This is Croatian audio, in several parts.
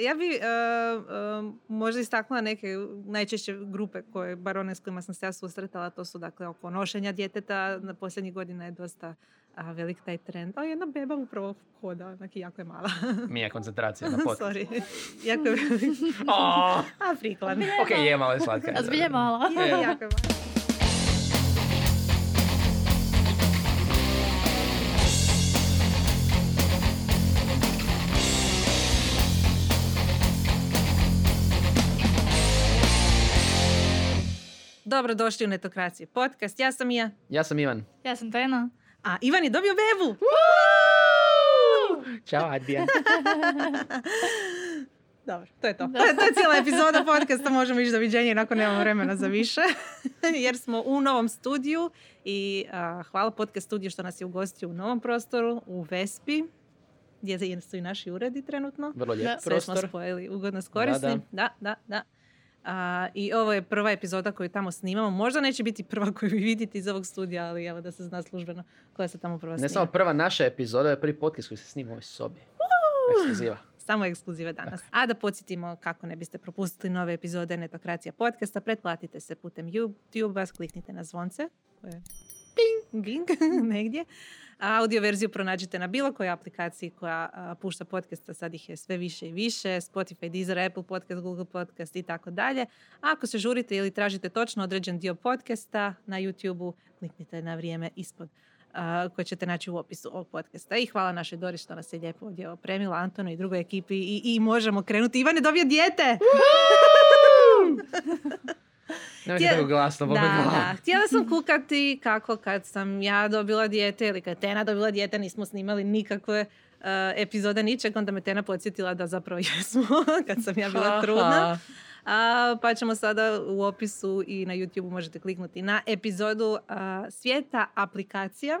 Ja bi uh, uh, možda istaknula neke najčešće grupe koje, bar one s kojima sam se ja susretala, to su dakle oko nošenja djeteta. Na posljednjih godina je dosta a, velik taj trend. O, jedna beba upravo hoda, onak i jako je mala. Mija koncentracija na podcast. Sorry. jako je velik. Oh, A, prikladno. ok, je malo je slatka. A zbilje malo. Je, jako je mala. Dobrodošli u Netokraciju podcast. Ja sam Ija. Ja sam Ivan. Ja sam Tena. A Ivan je dobio bebu. Ćao, Adija. Dobro, to je to. To je, to je cijela epizoda podcasta, možemo ići doviđenja, nakon nemamo vremena za više. Jer smo u novom studiju i a, hvala podcast studiju što nas je ugostio u novom prostoru, u Vespi, gdje su i naši uredi trenutno. Vrlo lijep Da. Sve smo prostor. spojili ugodno s korisnim. Da, Da, da, da. A, I ovo je prva epizoda koju tamo snimamo. Možda neće biti prva koju vi vidite iz ovog studija, ali evo da se zna službeno koja se tamo prva Ne snima. samo prva naša epizoda, je prvi podcast koji se snima u ovoj sobi. Ekskluziva. Samo ekskluzive danas. A da podsjetimo kako ne biste propustili nove epizode Netokracija podcasta, pretplatite se putem YouTube-a, kliknite na zvonce. koje Bing, negdje. A audio verziju pronađite na bilo kojoj aplikaciji koja a, pušta podcasta, sad ih je sve više i više, Spotify, Deezer, Apple podcast, Google podcast i tako dalje. Ako se žurite ili tražite točno određen dio podcasta na YouTube-u, kliknite na vrijeme ispod a, koje ćete naći u opisu ovog podcasta. I hvala našoj Dori što nas je lijepo ovdje opremila, Antonu i drugoj ekipi i, i možemo krenuti. Ivan je dobio dijete! Nemojte Htje- tako glasno, Da, bome glavu. da. Htjela sam kukati kako kad sam ja dobila dijete ili kad Tena dobila dijete nismo snimali nikakve uh, epizode ničeg, onda me Tena podsjetila da zapravo jesmo kad sam ja bila trudna. A, pa ćemo sada u opisu i na YouTube možete kliknuti na epizodu a, Svijeta aplikacija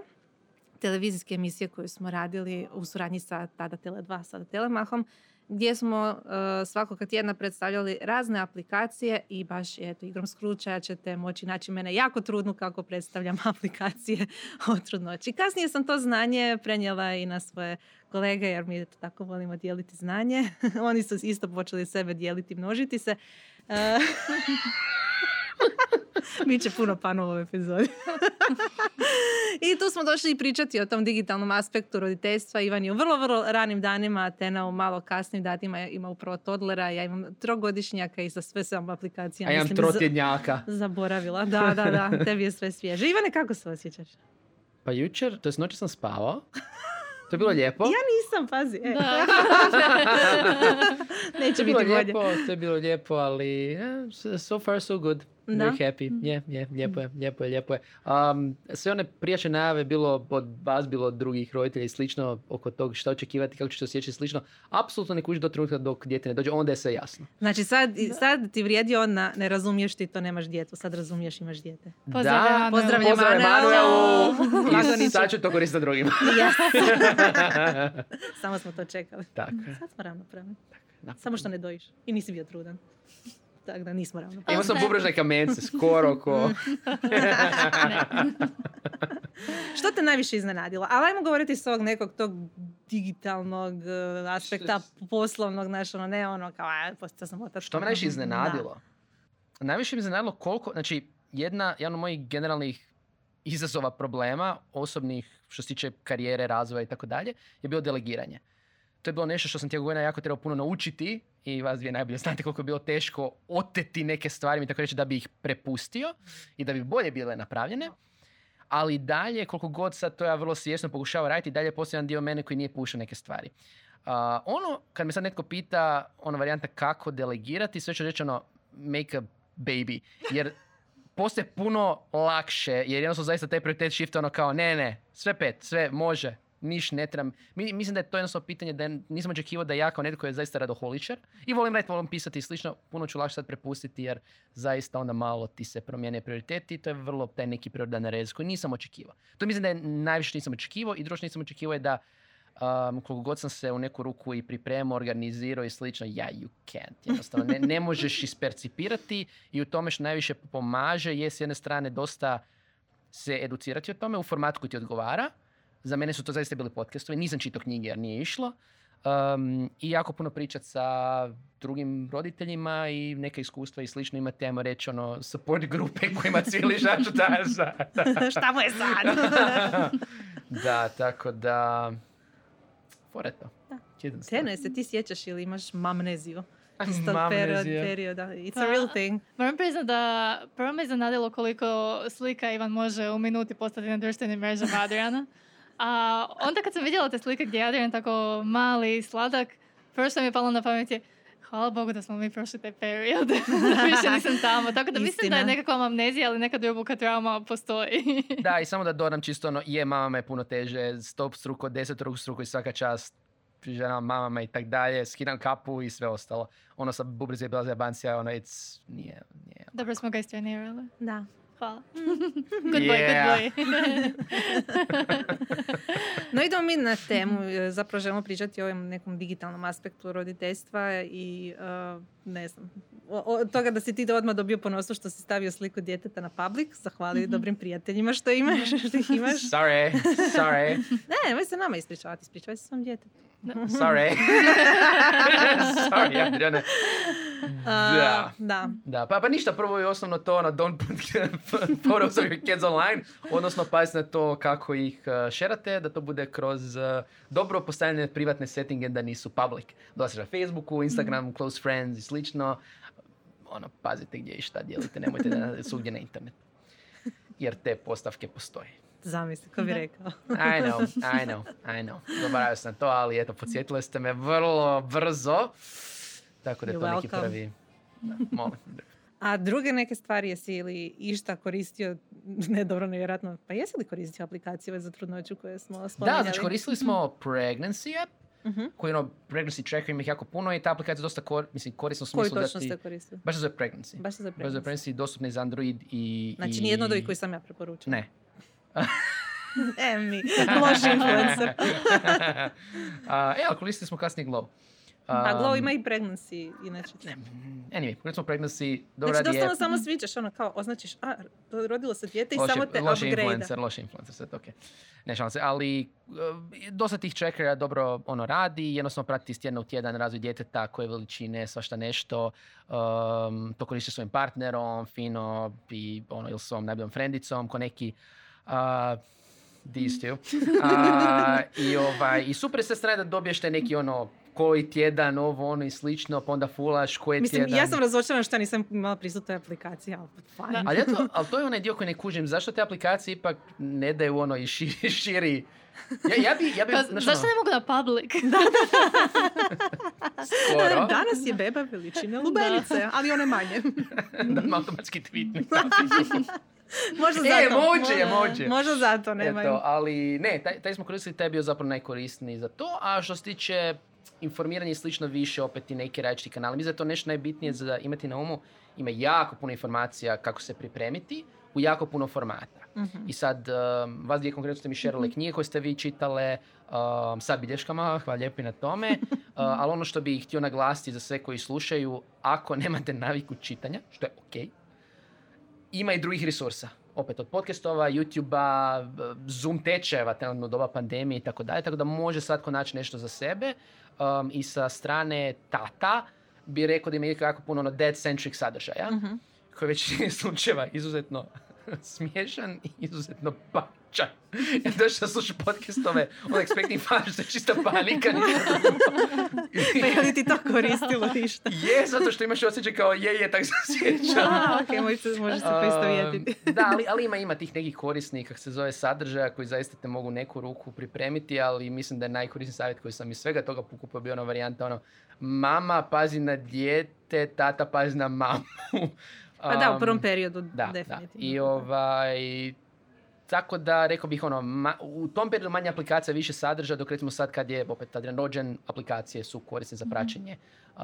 televizijske emisije koju smo radili u suradnji sa tada Tele2, sada Telemahom, gdje smo uh, svakog tjedna predstavljali razne aplikacije i baš eto, igrom skručaja ćete moći naći mene jako trudnu kako predstavljam aplikacije o trudnoći. Kasnije sam to znanje prenijela i na svoje kolege jer mi eto, tako volimo dijeliti znanje. Oni su isto počeli sebe dijeliti, množiti se. Uh, Biće puno panova u ovoj epizodi. I tu smo došli i pričati o tom digitalnom aspektu roditeljstva. Ivan je u vrlo, vrlo ranim danima, a Tena u malo kasnim datima ima upravo toddlera. Ja imam trogodišnjaka i sa sve sam aplikacija. A imam mislim, za- trotjednjaka. Zaboravila, da, da, da. Tebi je sve svježe. Ivane, kako se osjećaš? Pa jučer, to je noći sam spavao. To je bilo lijepo. Ja nisam, pazi. E. Da. Neće biti bolje. lijepo, to je bilo lijepo, ali eh, so far so good. Da? Very happy. Je, je, lijepo je, lijepo je, lijepo je. Um, sve one prijašnje najave bilo od vas, bilo od drugih roditelja i slično, oko tog šta očekivati, kako će se osjećati i slično. Apsolutno ne kuži do trenutka dok dijete ne dođe, onda je sve jasno. Znači sad, sad ti vrijedi ona, ne razumiješ ti to nemaš djetu, sad razumiješ imaš dijete. Pozdravljam, Anu. Pozdravljam, Pozdrav Anu. Emanuelu! I sad ću to koristiti drugima. Samo smo to čekali. Tako. Sad smo ravnopravni. Samo što ne dojiš. I nisi bio trudan. Tako da nismo ravnopravni. Imao sam bubrežne kamence, skoro ko... Što te najviše iznenadilo? Ali ajmo govoriti s ovog nekog tog digitalnog eh, aspekta, poslovnog, znaš, ono, ne ono kao, a, postao sam otac. Što me najviše iznenadilo? Najviše me iznenadilo koliko, znači, jedna, jedan od mojih generalnih izazova problema, osobnih što se tiče karijere, razvoja i tako dalje, je bilo delegiranje. To je bilo nešto što sam tijekom godina jako trebao puno naučiti i vas dvije najbolje znate koliko je bilo teško oteti neke stvari mi tako reći da bi ih prepustio i da bi bolje bile napravljene. Ali dalje, koliko god sad to ja vrlo svjesno pokušavao raditi, dalje postoji jedan dio mene koji nije pušao neke stvari. A, ono, kad me sad netko pita, ono varijanta kako delegirati, sve ću reći ono, make a baby. Jer postaje puno lakše, jer jednostavno zaista taj prioritet shift ono kao, ne, ne, sve pet, sve može, niš ne trebam. Mi, mislim da je to jednostavno pitanje da nisam očekivao da ja kao netko je zaista radoholičar i volim raditi, volim pisati i slično, puno ću lakše sad prepustiti jer zaista onda malo ti se promijene prioriteti i to je vrlo taj neki prirodan rez koji nisam očekivao. To mislim da je najviše nisam očekivao i drugo što nisam očekivao je da um, koliko god sam se u neku ruku i pripremao, organizirao i slično, ja, you can't. Jednostavno, ne, ne možeš ispercipirati i u tome što najviše pomaže je s jedne strane dosta se educirati o tome u formatu koji ti odgovara. Za mene su to zaista bili podcastovi, nisam čitao knjige jer nije išlo. Um, I jako puno pričat sa drugim roditeljima i neke iskustva i slično imate, ajmo reći, ono, support grupe kojima cijeli žač da, da. Šta mu je sad? da, tako da... Foreto. Da. Jedan stvar. Tene, se ti sjećaš ili imaš mamneziju? Iz tog perioda. It's Pa, a real thing. Moram priznat da prvo me iznenadilo koliko slika Ivan može u minuti postati na društvenim mrežama Adriana. A onda kad sam vidjela te slike gdje je Adrian tako mali i sladak, prvo što mi je palo na pamet je hvala Bogu da smo mi prošli taj period. Više nisam tamo. Tako da mislim da je Istina. nekakva amnezija, ali neka duboka trauma postoji. Da, i samo da dodam čisto ono, je mama me puno teže, stop struko, deset ruku struko i svaka čast ženama, mamama i tak dalje, skidam kapu i sve ostalo. Ono sa bubrize je bila zajebancija, ono, it's, nije, nije. Dobro smo ga istrenirali. Da. Hvala. good boy, Yeah. good boy. No idemo mi na temu, zapravo želimo pričati o ovom nekom digitalnom aspektu roditeljstva i e, ne znam, o- od toga da si ti odmah dobio ponosu što si stavio sliku djeteta na public, zahvali dobrim prijateljima što imaš, što ih imaš. Sorry, sorry, Ne, nemoj se nama ispričavati, ispričavaj se svom djetetu. Sorry. sorry, Adriane. A, Da. da. Da, pa, pa ništa, prvo i osnovno to, ono, don't put photos of your kids online, odnosno pazite na to kako ih uh, šerate, da to bude kroz uh, dobro postavljene privatne settinge da nisu public. Se na Facebooku, Instagramu, close friends i slično, ono, pazite gdje i šta dijelite, nemojte da svugdje na internet. Jer te postavke postoje. Zamisli, ko bi rekao. I know, I know, I know. Zaboravio sam to, ali eto, podsjetili ste me vrlo brzo. Tako da je to neki prvi... Da, molim. A druge neke stvari jesi ili išta koristio, ne dobro, nevjerojatno, pa jesi li koristio aplikacije za trudnoću koje smo spominjali? Da, znači koristili smo Pregnancy app, Mhm. koji ono, Pregnancy Tracker ima ih jako puno i ta aplikacija je dosta kor, mislim, korisna u Koju smislu da točno ti... ste koristili? Baš zove Pregnancy. Baš za Baš se zove Pregnancy, dostupna je za Android i... Znači, i... nijedno od ovih koji sam ja preporučila. Ne. E, mi, loš influencer. A, e, ali koristili smo kasnije Glow. A Glow Um, ima i pregnancy, inače. Ne, anyway, koristili smo Pregnancy, dobro Znači, doslovno app. samo svičaš, ono kao, označiš, a, rodilo se dijete i Loš je- samo te loš je upgrade influencer, loš je influencer, sve to okej. Ne šalim se, ali uh, dosta tih trackera dobro ono radi, jednostavno prati iz tjedna u tjedan razvoj djeteta, koje veličine, svašta nešto, um, to koristi svojim partnerom, fino, i ono, ili svom najboljom frendicom, ko neki, uh, these two. A, i, ovaj, I super je sve strane da dobiješ te neki ono, koji tjedan, ovo, ono i slično, pa onda fulaš koji Mislim, tjedan. ja sam razočarana što nisam imala pristup toj aplikaciji, ali fajn. Ali, to, ali to je onaj dio koji ne kužim. Zašto te aplikacije ipak ne daju ono i širi? širi? Ja, ja bi, ja bi, Pa, znaš, zašto ono, ne mogu na public? skoro, Danas je beba veličine lubenice, ali one manje. da automatski tweet. Možda e, zato. moće, moće. Možda zato nemaju. Eto, ali ne, taj, taj smo koristili, taj je bio zapravo najkorisniji za to, a što se tiče informiranja i slično više, opet i neki različiti kanali. Mislim da je to nešto najbitnije za imati na umu. Ima jako puno informacija kako se pripremiti u jako puno formata. Mhm. I sad, um, vas dvije konkretno ste mi šerali knjige koje ste vi čitale um, sa bilješkama, hvala lijepo i na tome. Uh, ali ono što bih htio naglasiti za sve koji slušaju, ako nemate naviku čitanja, što je ok, ima i drugih resursa. Opet od podcastova, YouTube-a, Zoom tečajeva, trenutno doba pandemije i tako dalje, tako da može svatko naći nešto za sebe. Um, I sa strane tata bi rekao da ima jako puno ono dad-centric sadržaja, Mhm. koji većini slučajeva izuzetno smiješan i izuzetno pačan. Ja došao slušati podcastove on expecting fun, što je čista panika. Pa je li ti to koristilo ništa? je, zato što imaš osjećaj kao je, je, tak se osjećam. A, ok, može se, može se poistovjetiti. Da, ali, ali ima, ima tih nekih korisnih, kako se zove, sadržaja koji zaista te mogu neku ruku pripremiti, ali mislim da je najkorisniji savjet koji sam iz svega toga pokupio bio ona varijanta ono, mama pazi na dijete, tata pazi na mamu. Pa da, u prvom periodu da, da. definitivno. I ovaj, tako da, rekao bih ono, ma- u tom periodu manje aplikacija, više sadržaja, dok recimo sad kad je opet Adrian rođen, aplikacije su korisne za praćenje um,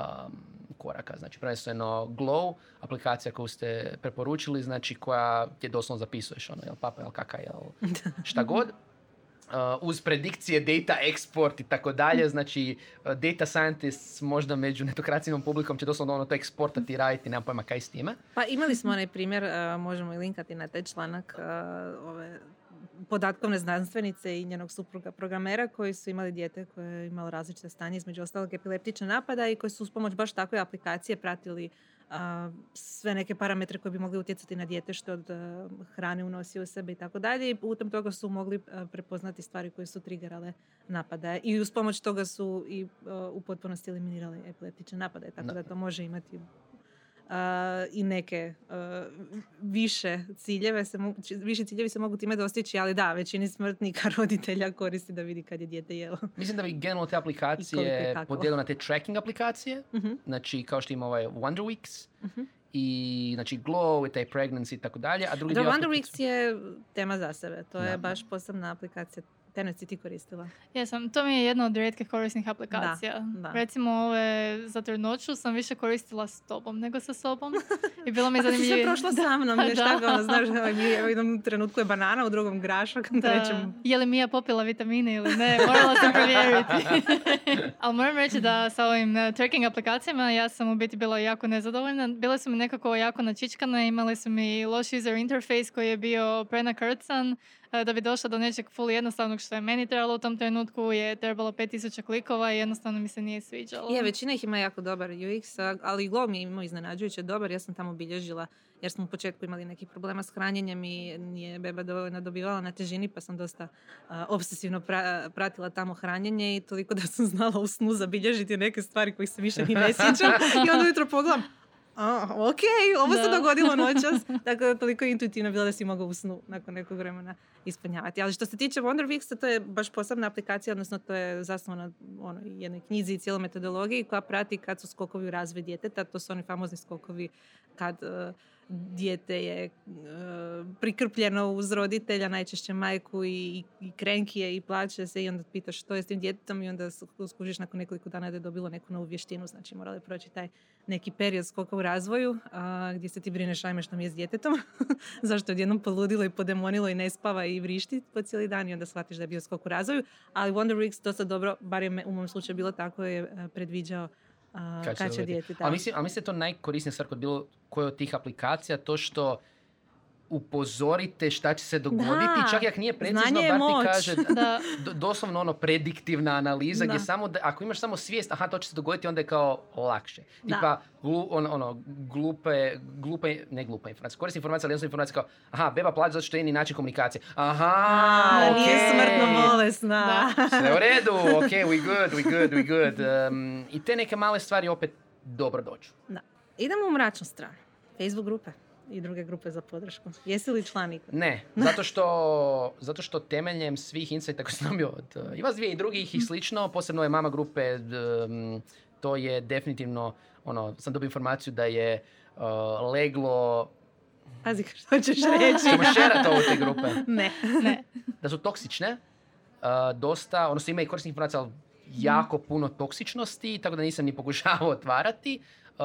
koraka. Znači, prvenstveno Glow, aplikacija koju ste preporučili, znači koja gdje doslovno zapisuješ ono, jel papa, jel kaka, jel šta god. Uh, uz predikcije data export i tako dalje, znači uh, data scientists možda među netokracijnom publikom će doslovno ono to eksportati i raditi, nemam pojma kaj s time. Pa imali smo onaj primjer, uh, možemo i linkati na taj članak uh, ove podatkovne znanstvenice i njenog supruga programera koji su imali dijete koje je imalo različite stanje, između ostalog epileptične napada i koji su uz pomoć baš takve aplikacije pratili sve neke parametre koji bi mogli utjecati na dijete što od hrane unosi u sebe i tako dalje. I putem toga su mogli prepoznati stvari koje su triggerale napade. I uz pomoć toga su i u potpunosti eliminirali epileptične napade. Tako da to može imati i neke više ciljeve se više ciljevi se mogu time dostići, ali da, većini smrtnika roditelja koristi da vidi kad je dijete jelo. Mislim da bi generalno te aplikacije podijelio na te tracking aplikacije, uh znači kao što ima ovaj Wonder Weeks, uh i znači Glow i taj pregnancy i tako dalje, a drugi da, Wonder Weeks je tema za sebe, to je baš posebna aplikacija Tenet si ti koristila? Jesam, to mi je jedna od rijetkih korisnih aplikacija. Da, Recimo ove za trudnoću sam više koristila s tobom nego sa sobom. I bilo mi je zanimljivo. si prošla sa mnom, da. tako, ono, znaš, u jednom trenutku je banana, u drugom grašak, u trećem... Je li Mija popila vitamine ili ne? Morala sam provjeriti. Ali moram reći da sa ovim uh, tracking aplikacijama ja sam u biti bila jako nezadovoljna. Bile su mi nekako jako načičkane, imali su mi loš user interface koji je bio prenakrcan E, da bi došla do nečeg full jednostavnog što je meni trebalo u tom trenutku je trebalo 5000 klikova i jednostavno mi se nije sviđalo. Je, većina ih ima jako dobar UX, ali Glow mi je imao iznenađujuće dobar, ja sam tamo obilježila jer smo u početku imali nekih problema s hranjenjem i nije beba dovoljno dobivala na težini pa sam dosta obsesivno pratila tamo hranjenje i toliko da sam znala u snu zabilježiti neke stvari kojih se više ni ne sjećam i onda ujutro pogledam a, ok, ovo se dogodilo noćas. Dakle, toliko intuitivno bilo da si mogao u snu nakon nekog vremena ispunjavati. Ali što se tiče Wonder Weeksa, to je baš posebna aplikacija, odnosno to je zasnovano na ono, jednoj knjizi i cijeloj metodologiji koja prati kad su skokovi u razvoj djeteta. To su oni famozni skokovi kad uh, dijete je uh, prikrpljeno uz roditelja, najčešće majku i, i krenki je i plaće se i onda pitaš što je s tim djetetom i onda skužiš nakon nekoliko dana da je dobilo neku novu vještinu, znači morali proći taj neki period skoka u razvoju gdje se ti brineš ajme što mi je s djetetom, zašto je odjednom poludilo i podemonilo i ne spava i vrišti po cijeli dan? I onda shvatiš da je bio skok u razvoju, ali Wonder Weeks dosta dobro, bar je u mom slučaju bilo tako, je e, predviđao kad će dijete. Ali mislim, ali mislim da je to najkorisnija stvar kod bilo koje od tih aplikacija, to što upozorite šta će se dogoditi, da, čak i ako nije precizno, bar ti kaže da. doslovno ono prediktivna analiza gdje samo da, ako imaš samo svijest, aha to će se dogoditi, onda je kao lakše. Tipa glu, on, ono, glupe, glupe, ne glupe informacije, korisne informacije, ali jednostavno informacije kao, aha, beba plaća zato što je način komunikacije. Aha, A, okay. Nije smrtno bolesna. Sve u redu, ok, we good, we good, we good. Um, I te neke male stvari opet dobro dođu. Da. Idemo u mračnu stranu. Facebook grupe i druge grupe za podršku. Jesi li član Ne, zato što, zato što temeljem svih insighta koje sam dobio od uh, i vas dvije i drugih i slično, posebno je mama grupe, to je definitivno, ono, sam dobio informaciju da je uh, leglo Pazi što ćeš reći. Ćemo šerati ovo te grupe. Ne. ne. Da su toksične. Uh, dosta, odnosno ima i korisnih informacija, ali jako puno toksičnosti, tako da nisam ni pokušavao otvarati.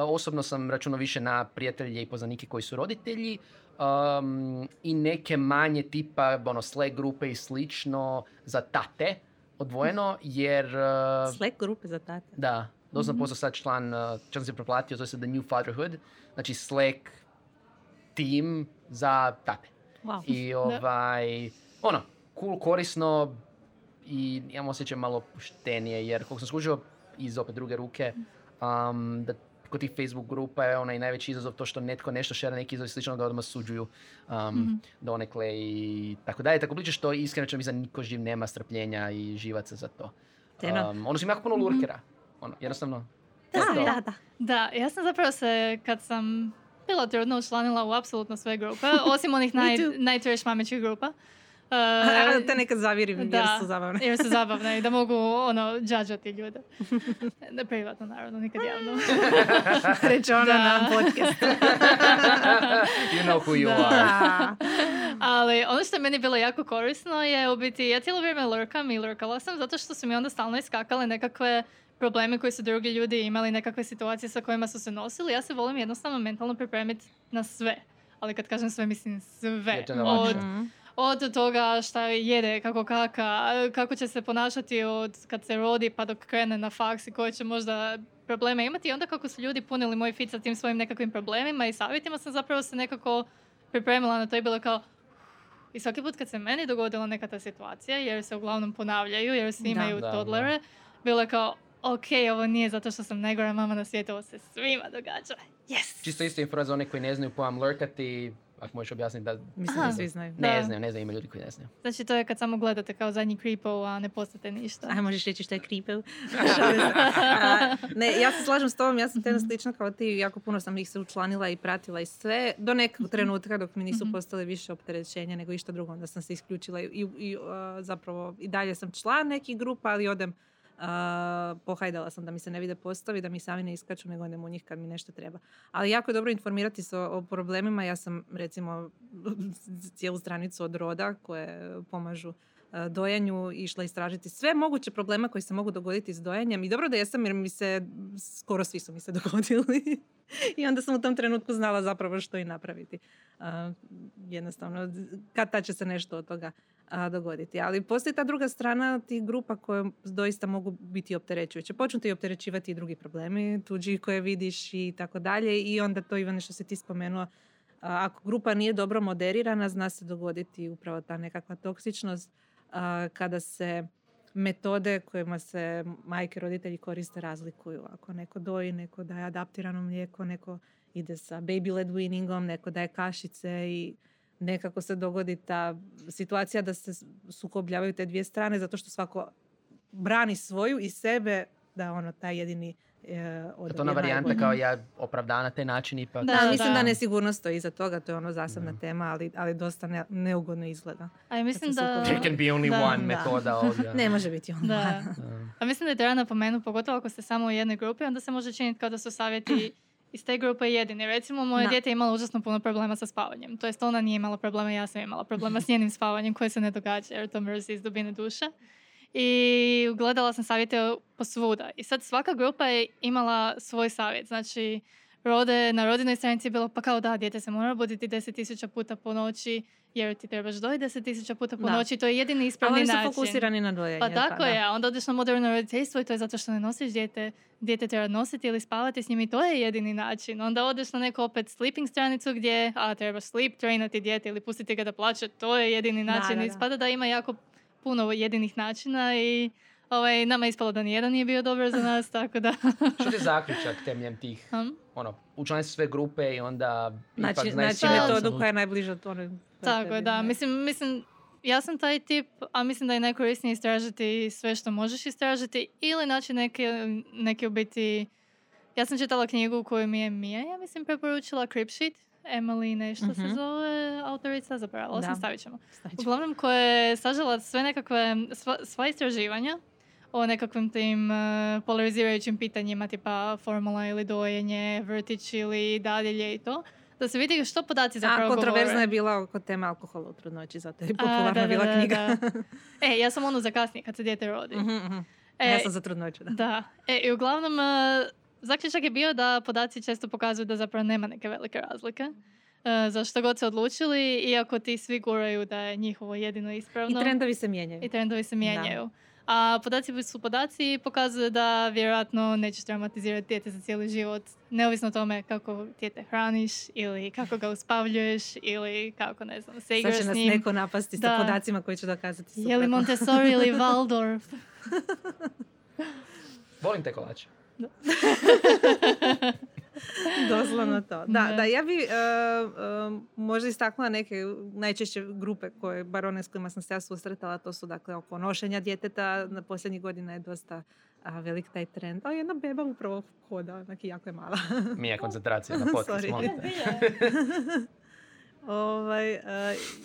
Osobno sam računao više na prijatelje i poznanike koji su roditelji um, i neke manje tipa ono, Slack grupe i slično za tate odvojeno jer... Uh, Slack grupe za tate? Da, doslovno mm-hmm. sad član, čak sam se proplatio, zove se The New Fatherhood, znači Slack team za tate. Wow. I ovaj, ono, cool, korisno i imam osjećaj malo poštenije jer koliko sam skužio iz opet druge ruke, um, da kod tih Facebook grupa je onaj najveći izazov to što netko nešto šera neki izazov slično ga odmah suđuju um, mm-hmm. donekle i tako dalje. Tako bliče što iskreno ćemo za niko živ nema strpljenja i živaca za to. Um, ono su jako puno mhm. lurkera. Mm-hmm. Ono, jednostavno. Da, da, da. Da, ja sam zapravo se kad sam bila trudno učlanila u apsolutno sve grupe, osim onih naj, najtrash mamećih grupa. Uh, te nekad zavirim da, jer su zabavne. jer su zabavne i da mogu ono, džađati ljude. Ne privatno, naravno, nikad javno. Reći ona da. na podcast. you know who you are. Ali ono što je meni bilo jako korisno je u biti, ja cijelo vrijeme lurkam i lurkala sam zato što su mi onda stalno iskakale nekakve probleme koje su drugi ljudi imali, nekakve situacije sa kojima su se nosili. Ja se volim jednostavno mentalno pripremiti na sve. Ali kad kažem sve, mislim sve. Od, od toga šta jede, kako kaka, kako će se ponašati od kad se rodi pa dok krene na faks i koje će možda probleme imati. I onda kako su ljudi punili moj fit sa tim svojim nekakvim problemima i savjetima sam zapravo se nekako pripremila na to i bilo kao I svaki put kad se meni dogodila neka ta situacija, jer se uglavnom ponavljaju, jer svi imaju Da, toddlere, bilo je kao, ok, ovo nije zato što sam najgora mama na svijetu, ovo se svima događa. Yes! Čisto isto info za one koji ne znaju pojam lurkati, ako možeš objasniti da Mislim Aha. da svi znaju. Da. ne znaju, ne znaju, ima ljudi koji ne znaju. Znači to je kad samo gledate kao zadnji creepo, a ne postate ništa. Aj, možeš reći što je se. A, ne, ja se slažem s tobom, ja sam tena slična kao ti, jako puno sam ih se učlanila i pratila i sve, do nekog trenutka dok mi nisu Mhm. postale više opterećenja nego išta drugo, onda sam se isključila i, i a, zapravo i dalje sam član nekih grupa, ali odem a, pohajdala sam da mi se ne vide postavi, da mi sami ne iskaču, nego odem u njih kad mi nešto treba. Ali jako je dobro informirati se o, o problemima. Ja sam recimo cijelu stranicu od roda koje pomažu e, dojenju išla istražiti sve moguće problema koji se mogu dogoditi s dojenjem i dobro da jesam jer mi se skoro svi su mi se dogodili i onda sam u tom trenutku znala zapravo što i napraviti. A, jednostavno, kad tad će se nešto od toga a, dogoditi. Ali postoji ta druga strana tih grupa koje doista mogu biti opterećujuće. Počnu ti opterećivati i drugi problemi, tuđi koje vidiš i tako dalje i onda to Ivane što si ti spomenuo, a, ako grupa nije dobro moderirana, zna se dogoditi upravo ta nekakva toksičnost a, kada se metode kojima se majke roditelji koriste razlikuju. Ako neko doji, neko daje adaptirano mlijeko, neko ide sa baby led weaningom, neko daje kašice i nekako se dogodi ta situacija da se sukobljavaju te dvije strane zato što svako brani svoju i sebe da ono taj jedini e, Da odabir to ona varijanta kao ja opravda na taj način ipak. Da, Da, mislim da da. nesigurnost stoji iza toga, to je ono zasebna Da. tema, ali, ali dosta ne, neugodno izgleda. A ja mislim da... sukobi- There can be only Da. one Da. metoda ovdje. Ne može biti ono. Da. Da. A mislim da je treba napomenuti, pogotovo ako ste samo u jednoj grupi, onda se može činiti kao da su savjeti iz te grupe jedini. Recimo, moje Da. dijete je imalo užasno puno problema sa spavanjem. To jest, ona nije imala problema, ja sam imala problema s njenim spavanjem koje se ne događa, jer to mrzi iz dubine duše. I gledala sam savjete posvuda. I sad svaka grupa je imala svoj savjet. Znači, rode, na rodinoj stranici je bilo pa kao da, dijete se mora buditi 10.000 puta po noći, jer ti trebaš dojiti 10.000 puta po Da. noći. To je jedini Ali ispravni oni su način. fokusirani na dojenje. Pa tako da. je, onda odeš na moderno roditeljstvo i to je zato što ne nosiš dijete, dijete treba nositi ili spavati s njim i to je jedini način. Onda odeš na neku opet sleeping stranicu gdje, a trebaš sleep trainati dijete ili pustiti ga da plaće, to je jedini način. da, da. Ispada da ima jako puno jedinih načina i ovaj, nama je ispalo da nijedan nije bio dobar za nas, tako da... Što je zaključak temeljem tih, Hm? Ono, učlani se sve grupe i onda ipak Znači, znaš znači metodu koja je najbliža tome. Tako je, da. Mislim, mislim, ja sam taj tip, a mislim da je najkorisnije istražiti sve što možeš istražiti ili naći neke, neke u biti... Ja sam čitala knjigu koju mi je Mija, ja mislim, preporučila Cripsheet. Emily nešto se Mhm. zove autorica, sam, Da. stavit ćemo. Uglavnom koja je sažela sve nekakve, sva, sva istraživanja o nekakvim tim uh, polarizirajućim pitanjima tipa formula ili dojenje, vrtić ili dadilje i to. Da se vidi što podaci zapravo A kontroverzna govore. je bila oko teme alkohola u trudnoći, zato je A, popularna da, da, bila da, knjiga. E, ja sam onu za kasnije kad se dijete rodi. Mhm, mhm. E, Ja sam za trudnoću, da. Da. E, i uglavnom, e, zaključak je bio da podaci često pokazuju da zapravo nema neke velike razlike. E, za što god se odlučili, iako ti svi guraju da je njihovo jedino I ispravno. trendovi se mijenjaju. I trendovi se mijenjaju. A podaci su podaci i pokazuju da vjerojatno nećeš traumatizirati dijete za cijeli život, neovisno o tome kako dijete hraniš ili kako ga uspavljuješ ili kako, ne znam, se Sad igraš će s nas njim. neko napasti sa Da. podacima koji će dokazati suprotno. Je li Montessori ili Waldorf? Volim te kolače. Doslovno to. Da, Da. da, ja bi e, e, možda istaknula neke najčešće grupe koje, bar one s kojima sam se ja susretala, to su dakle oko nošenja djeteta. Na posljednjih godina je dosta a, velik taj trend. O, jedna beba upravo hoda, onak i jako je mala. Mija koncentracija na podcast, Sorry. Ovaj, e,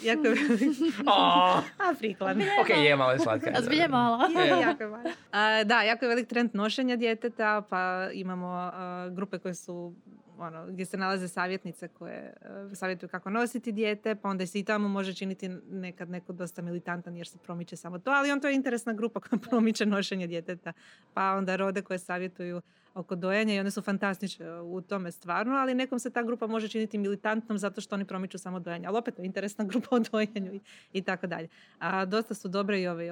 jako je velik. O, A, prikladno. ok, je malo je slatka. A zbilja je mala. Je, jako je mala. A, da, jako je velik trend nošenja djeteta, pa imamo a, grupe koje su ono, gdje se nalaze savjetnice koje a, savjetuju kako nositi dijete, pa onda se i tamo može činiti nekad neko dosta militantan jer se promiče samo to, ali on to je interesna grupa koja promiče nošenje djeteta. Pa onda rode koje savjetuju oko dojenja i one su fantastične u tome stvarno, ali nekom se ta grupa može činiti militantnom zato što oni promiču samo dojenje. Ali opet je interesna grupa o dojenju i, i tako dalje. A dosta su dobre i ove i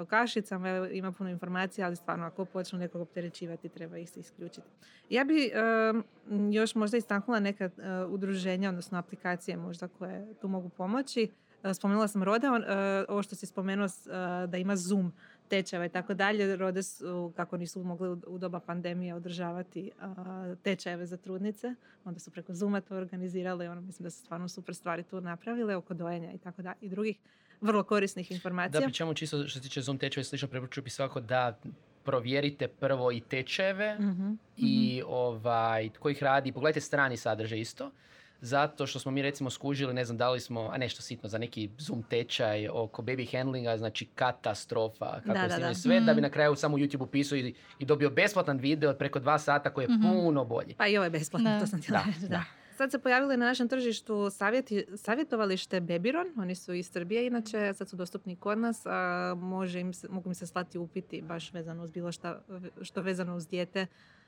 ima puno informacija, ali stvarno ako počnu nekog opterećivati, treba ih se isključiti. Ja bi em, još možda istaknula neka e, udruženja, odnosno aplikacije možda koje tu mogu pomoći. e, spomenula sam Rode, on, e, ovo što si spomenuo e, da ima Zoom tečajeva i tako dalje, Rode su, kako nisu mogli u, doba pandemije održavati a, tečajeve za trudnice, onda su preko Zooma to organizirali, ono, mislim da su stvarno super stvari tu napravile oko dojenja i tako dalje i drugih vrlo korisnih Da, informacija. pri čemu čisto što se tiče Zoom tečeva i slično, preporučuju bi svako da provjerite prvo i tečajeve Mhm. i ovaj, tko ih radi. Pogledajte strani sadržaj isto. Zato što smo mi recimo skužili, ne znam da li smo, a nešto sitno za neki Zoom tečaj oko baby handlinga, znači katastrofa, kako Da, je da, da. sve, da bi Mm. na kraju samo YouTube upisao i, i dobio besplatan video od preko dva sata koji je Mhm. puno bolji. Pa i ovo je besplatno, to sam htjela Da, reći, da. da. Sad se pojavili na našem tržištu savjeti, savjetovalište Bebiron, oni su iz Srbije inače, sad su dostupni kod nas, a može im se, mogu im se slati upiti baš vezano uz bilo šta, što vezano uz dijete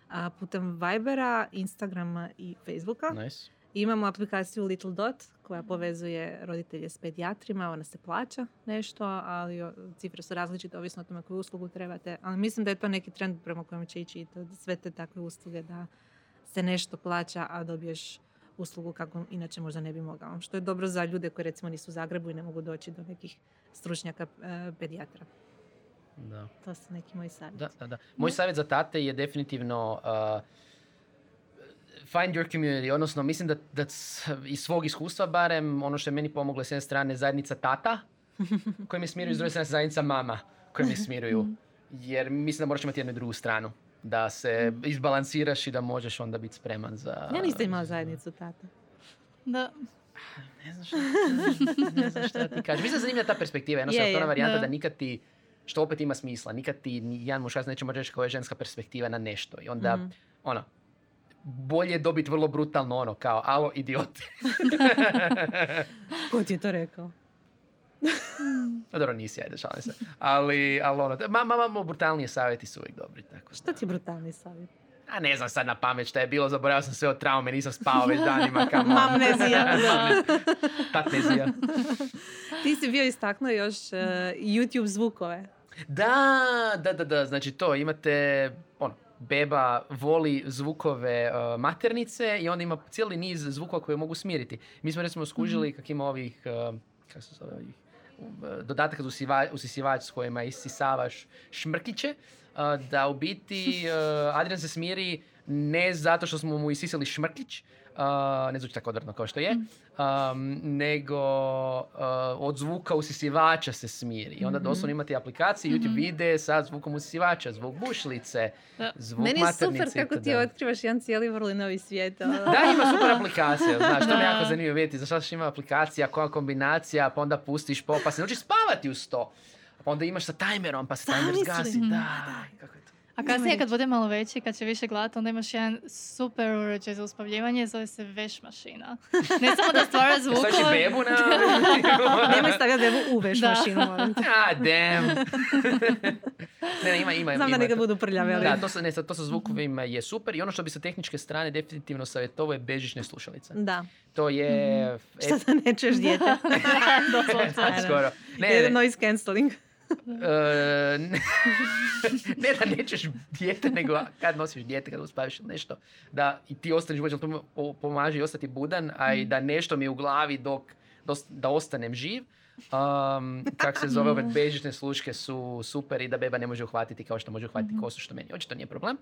a, putem Vibera, Instagrama i Facebooka. Nice. Imamo aplikaciju Little Dot koja povezuje roditelje s pedijatrima, ona se plaća nešto, ali cifre su različite ovisno o tome koju uslugu trebate. Ali mislim da je to neki trend prema kojem će ići i to, sve te takve usluge da se nešto plaća, a dobiješ uslugu kako inače možda ne bi mogao. Što je dobro za ljude koji recimo nisu u Zagrebu i ne mogu doći do nekih stručnjaka e, pedijatra. Da. To su neki moji savjeti. Da, da, da. Moj savjet za tate je definitivno uh, find your community, odnosno mislim da, da iz svog iskustva barem, ono što je meni pomoglo s jedne strane zajednica tata, koji me smiruju, s druge strane zajednica mama, koji me smiruju. Jer mislim da moraš imati jednu i drugu stranu. Da se izbalansiraš i da možeš onda biti spreman za... Ja nisam imala zajednicu tata. Da. Ne znam šta, ne znam šta ti kažem. Mislim da je zanimljiva ta perspektiva. Jednostavno, Je, to je ona varijanta da. da nikad ti, što opet ima smisla, nikad ti jedan muškarac neće moći reći kao je ženska perspektiva na nešto. I onda, Mhm. ono, bolje je dobiti vrlo brutalno ono, kao, alo, idiot. Ko ti je to rekao? No, dobro, nisi, ajde, šalim se. Ali, ali ono, ma, ma, ma, brutalnije savjeti su uvijek dobri. Tako Šta da. ti je brutalni savjet? A ne znam sad na pamet šta je bilo, zaboravio sam sve od traume, nisam spao već danima. Mamnezija. Tatnezija. Ti si bio istaknuo još e, YouTube zvukove. Da, da, da, da, znači to, imate, ono, beba voli zvukove uh, maternice i onda ima cijeli niz zvukova koje mogu smiriti. Mi smo recimo skužili kak ima ovih, uh, kako se zove ovih, uh, dodataka za usiva- usisivač s kojima isisavaš šmrkiće, uh, da u biti uh, Adrian se smiri ne zato što smo mu isisali šmrkić, uh, ne zvuči tako odvratno kao što je, um, nego uh, od zvuka usisivača se smiri. I onda Mhm. doslovno imate aplikacije, YouTube Mhm. vide sa zvukom usisivača, zvuk bušlice, Da. zvuk Meni je maternice. super kako ti otkrivaš jedan cijeli vrlo novi svijet. ono. Da, ima super aplikacija, znaš, to mi je jako Da. zanimljivo vidjeti, zašto što ima aplikacija, koja kombinacija, pa onda pustiš po, pa se naučiš spavati uz to. Pa onda imaš sa tajmerom, pa se tajmer zgasi, Mhm. da, kako je to. A kasnije kad bude malo veći, kad će više gledati, onda imaš jedan super uređaj za uspavljivanje, zove se veš mašina. Ne samo da stvara zvukove. Staviš i bebu na... Nemoj stavljati bebu u veš Da. mašinu. Ah, damn. ne, ne, ima, ima. Znam da neka to. budu prljave, ali... Da, to sa, ne, to sa zvukovima je super i ono što bi sa tehničke strane definitivno savjetovao je bežične slušalice. Da. To je... e, Šta da ne čuješ da. skoro. Ne, ne, Noise cancelling. E, ne, ne da nećeš dijete, nego kad nosiš dijete, kad uspaviš nešto, da i ti ostaneš budan, to pomaže i ostati budan, a i da nešto mi je u glavi dok, da ostanem živ. Um, kak se zove, ove bežične sluške su super i da beba ne može uhvatiti kao što može uhvatiti kosu, što meni očito nije problem.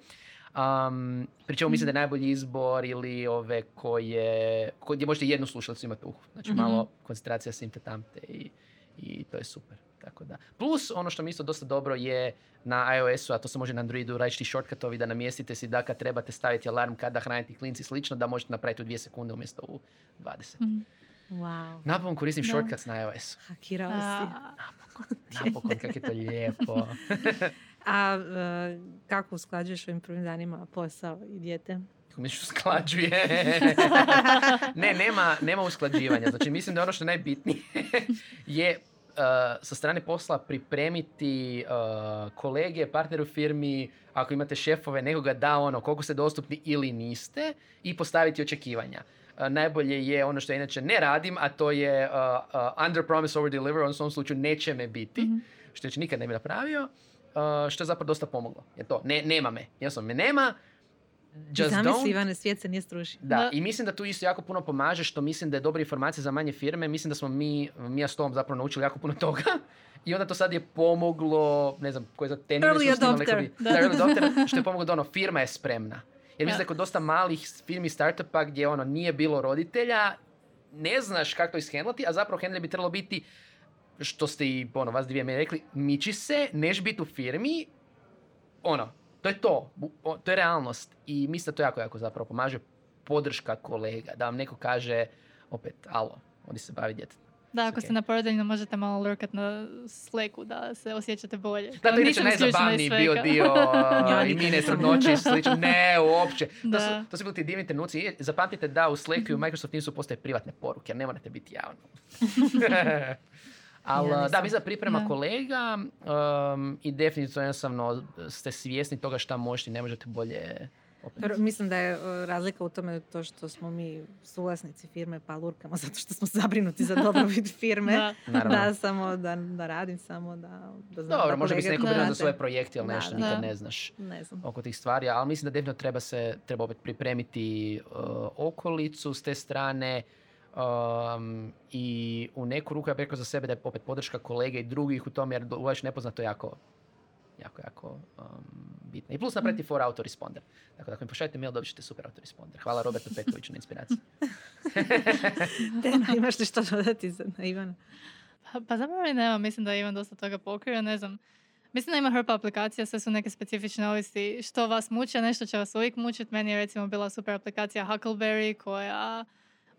Um, pri čemu mislim da je najbolji izbor ili ove koje, koje gdje možete jednu slušalicu imati uhu. Znači Mhm. malo koncentracija simte tamte i, i to je super. Tako da. Plus, ono što mi isto dosta dobro je na iOS-u, a to se može na Androidu, različiti shortcutovi da namjestite si da kad trebate staviti alarm kada hraniti klinci i slično, da možete napraviti u dvije sekunde umjesto u 20. Mhm. Wow. Napokon koristim Da. shortcuts na iOS. Hakirao si. A, Napokon, kako je to lijepo. A e, kako usklađuješ ovim prvim danima posao i dijete? Kako misliš usklađuje? ne, nema, nema usklađivanja. Znači, mislim da ono što je najbitnije je uh, sa strane posla pripremiti uh, kolege, partnere u firmi, ako imate šefove, nekoga da ono koliko ste dostupni ili niste i postaviti očekivanja. Uh, najbolje je ono što ja inače ne radim, a to je uh, uh, under promise over deliver, odnosno u ovom slučaju neće me biti, Mhm. što još nikad ne bi napravio, uh, što je zapravo dosta pomoglo. Jer to, ne, nema me, jednostavno me nema, just Zamisli, don't. Ivane, svijet se nije strušio. Da, Da. i mislim da tu isto jako puno pomaže što mislim da je dobra informacija za manje firme. Mislim da smo mi, mi ja s tom zapravo naučili jako puno toga. I onda to sad je pomoglo, ne znam, koji je za ten Early adopter. Da, early adopter, što je pomoglo da ono, firma je spremna. Jer mislim Da. da je kod dosta malih firmi startupa gdje ono nije bilo roditelja, ne znaš kako to ishendlati, a zapravo handle bi trebalo biti što ste i ono, vas dvije meni rekli, miči se, neš biti u firmi, ono, to je to, to je realnost i mislim da to jako, jako zapravo pomaže podrška kolega, da vam neko kaže, opet, alo, oni se bavi djetetom. Da, ako ste na porodiljnom možete malo lurkat na Slacku da se osjećate bolje. Da, to je inače najzabavniji bio dio Ja i mine trudnoće i slično. Ne, uopće. To Da. su, to su bili ti divni trenuci. Zapamtite da u Slacku i u Microsoft Teamsu postoje privatne poruke, ne morate biti javno. Ali Ja da, nisam. mislim da priprema Da. kolega um, i definitivno jednostavno ste svjesni toga šta možete i ne možete bolje opet. Mislim da je e, razlika u tome to što smo mi suvlasnici firme pa lurkamo zato što smo zabrinuti za dobrobit firme. Da. Da, samo da, da radim samo da, da znam Dobro, da možda bi se neko brinuo za svoje projekte ili Da, nešto, da. nikad Da. ne znaš. Ne znam. oko tih stvari, ali mislim da definitivno treba se, treba opet pripremiti uh, okolicu s te strane um, i u neku ruku ja bih rekao za sebe da je opet podrška kolege i drugih u tom jer uvijek nepoznato je jako jako, jako um, bitno. I plus napraviti for autoresponder. Dakle, ako mi pošaljete mail, dobit ćete super autoresponder. Hvala Robertu Petkoviću na inspiraciji. Tena, imaš li što dodati za na Ivana? Pa, pa zapravo i nema, mislim da Ivan dosta toga pokrio, ne znam. Mislim da ima hrpa aplikacija, sve su neke specifične ovisi što vas muči, a nešto će vas uvijek mučiti. Meni je recimo bila super aplikacija Huckleberry koja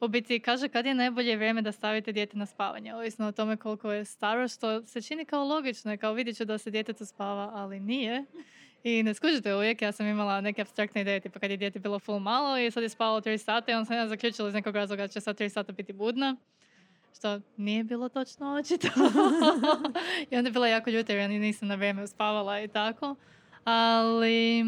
u biti kaže kad je najbolje vrijeme da stavite dijete na spavanje, ovisno o tome koliko je staro, što se čini kao logično, kao vidjet ću da se djetetu spava, ali nije. I ne skužite uvijek, ja sam imala neke abstraktne ideje, tipa kad je dijete bilo full malo i sad je spavalo 3 sata i onda sam ja zaključila iz nekog razloga da će sad 3 sata biti budna. Što nije bilo točno očito. I onda je bila jako ljuta jer ja ni nisam na vrijeme uspavala i tako. Ali,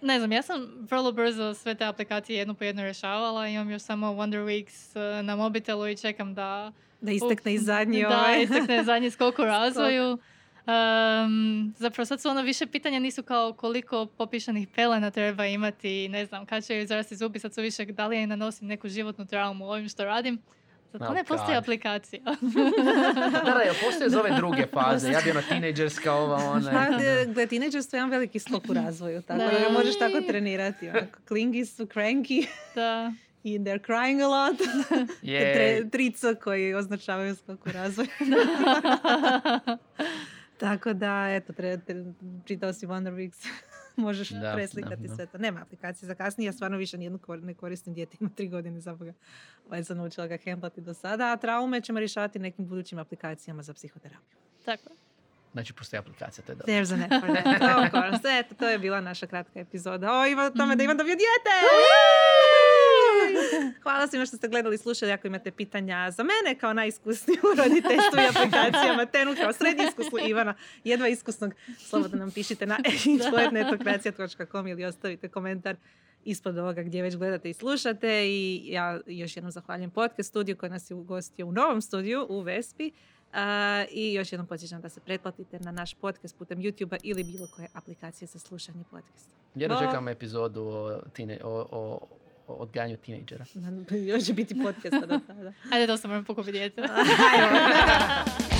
ne znam, ja sam vrlo brzo sve te aplikacije jednu po jednu rješavala. Imam još samo Wonder Weeks eh, na mobitelu i čekam da... Da istekne i zadnji da, ovaj. istekne zadnji skok u razvoju. Um, zapravo sad su ono više pitanja nisu kao koliko popišanih pelena treba imati, ne znam, kad će joj zarasti zubi, sad su više da li ja nanosim neku životnu traumu ovim što radim. Za to Oh ne postoji aplikacija. da, da, postoje za ove druge faze. Ja bi ono tinejdžerska, ova, ona. Gdje tinejdžerstvo je jedan veliki skok u razvoju, tako da, Da. ga možeš tako trenirati. Onako, klingi su cranky da. i they're crying a lot. Je, Tre, trico koji označavaju skok u razvoju. Tako da, eto, tre, tre, čitao si Wonder Weeks, možeš Da, preslikati da, sve to. Nema aplikacije za kasnije, ja stvarno više nijednu kor- ne koristim dijete, ima tri godine za Boga. Ovaj sam naučila ga handlati do sada, a traume ćemo rješavati nekim budućim aplikacijama za psihoterapiju. Tako. znači postoji aplikacija, to je dobro. There's an. Of course. Eto, to je bila naša kratka epizoda. O, ima tome da imam dobio dijete! Hvala svima što ste gledali i slušali. Ako imate pitanja za mene kao najiskusniju u roditeljstvu i aplikacijama, Tenu kao srednje iskusnu Ivana, jedva iskusnog, slobodno nam pišite na info.netokracija.com ili ostavite komentar ispod ovoga gdje već gledate i slušate i ja još jednom zahvaljujem podcast studiju koji nas je ugostio u novom studiju u Vespi I još jednom podsjećam da se pretplatite na naš podcast putem YouTube-a ili bilo koje aplikacije za slušanje podcasta. Jedno Bok. čekam epizodu o, tine, o, o odgajanju tinejdžera. Još će biti podcasta do tada. Ajde, to sam moram pokupiti. Ajmo.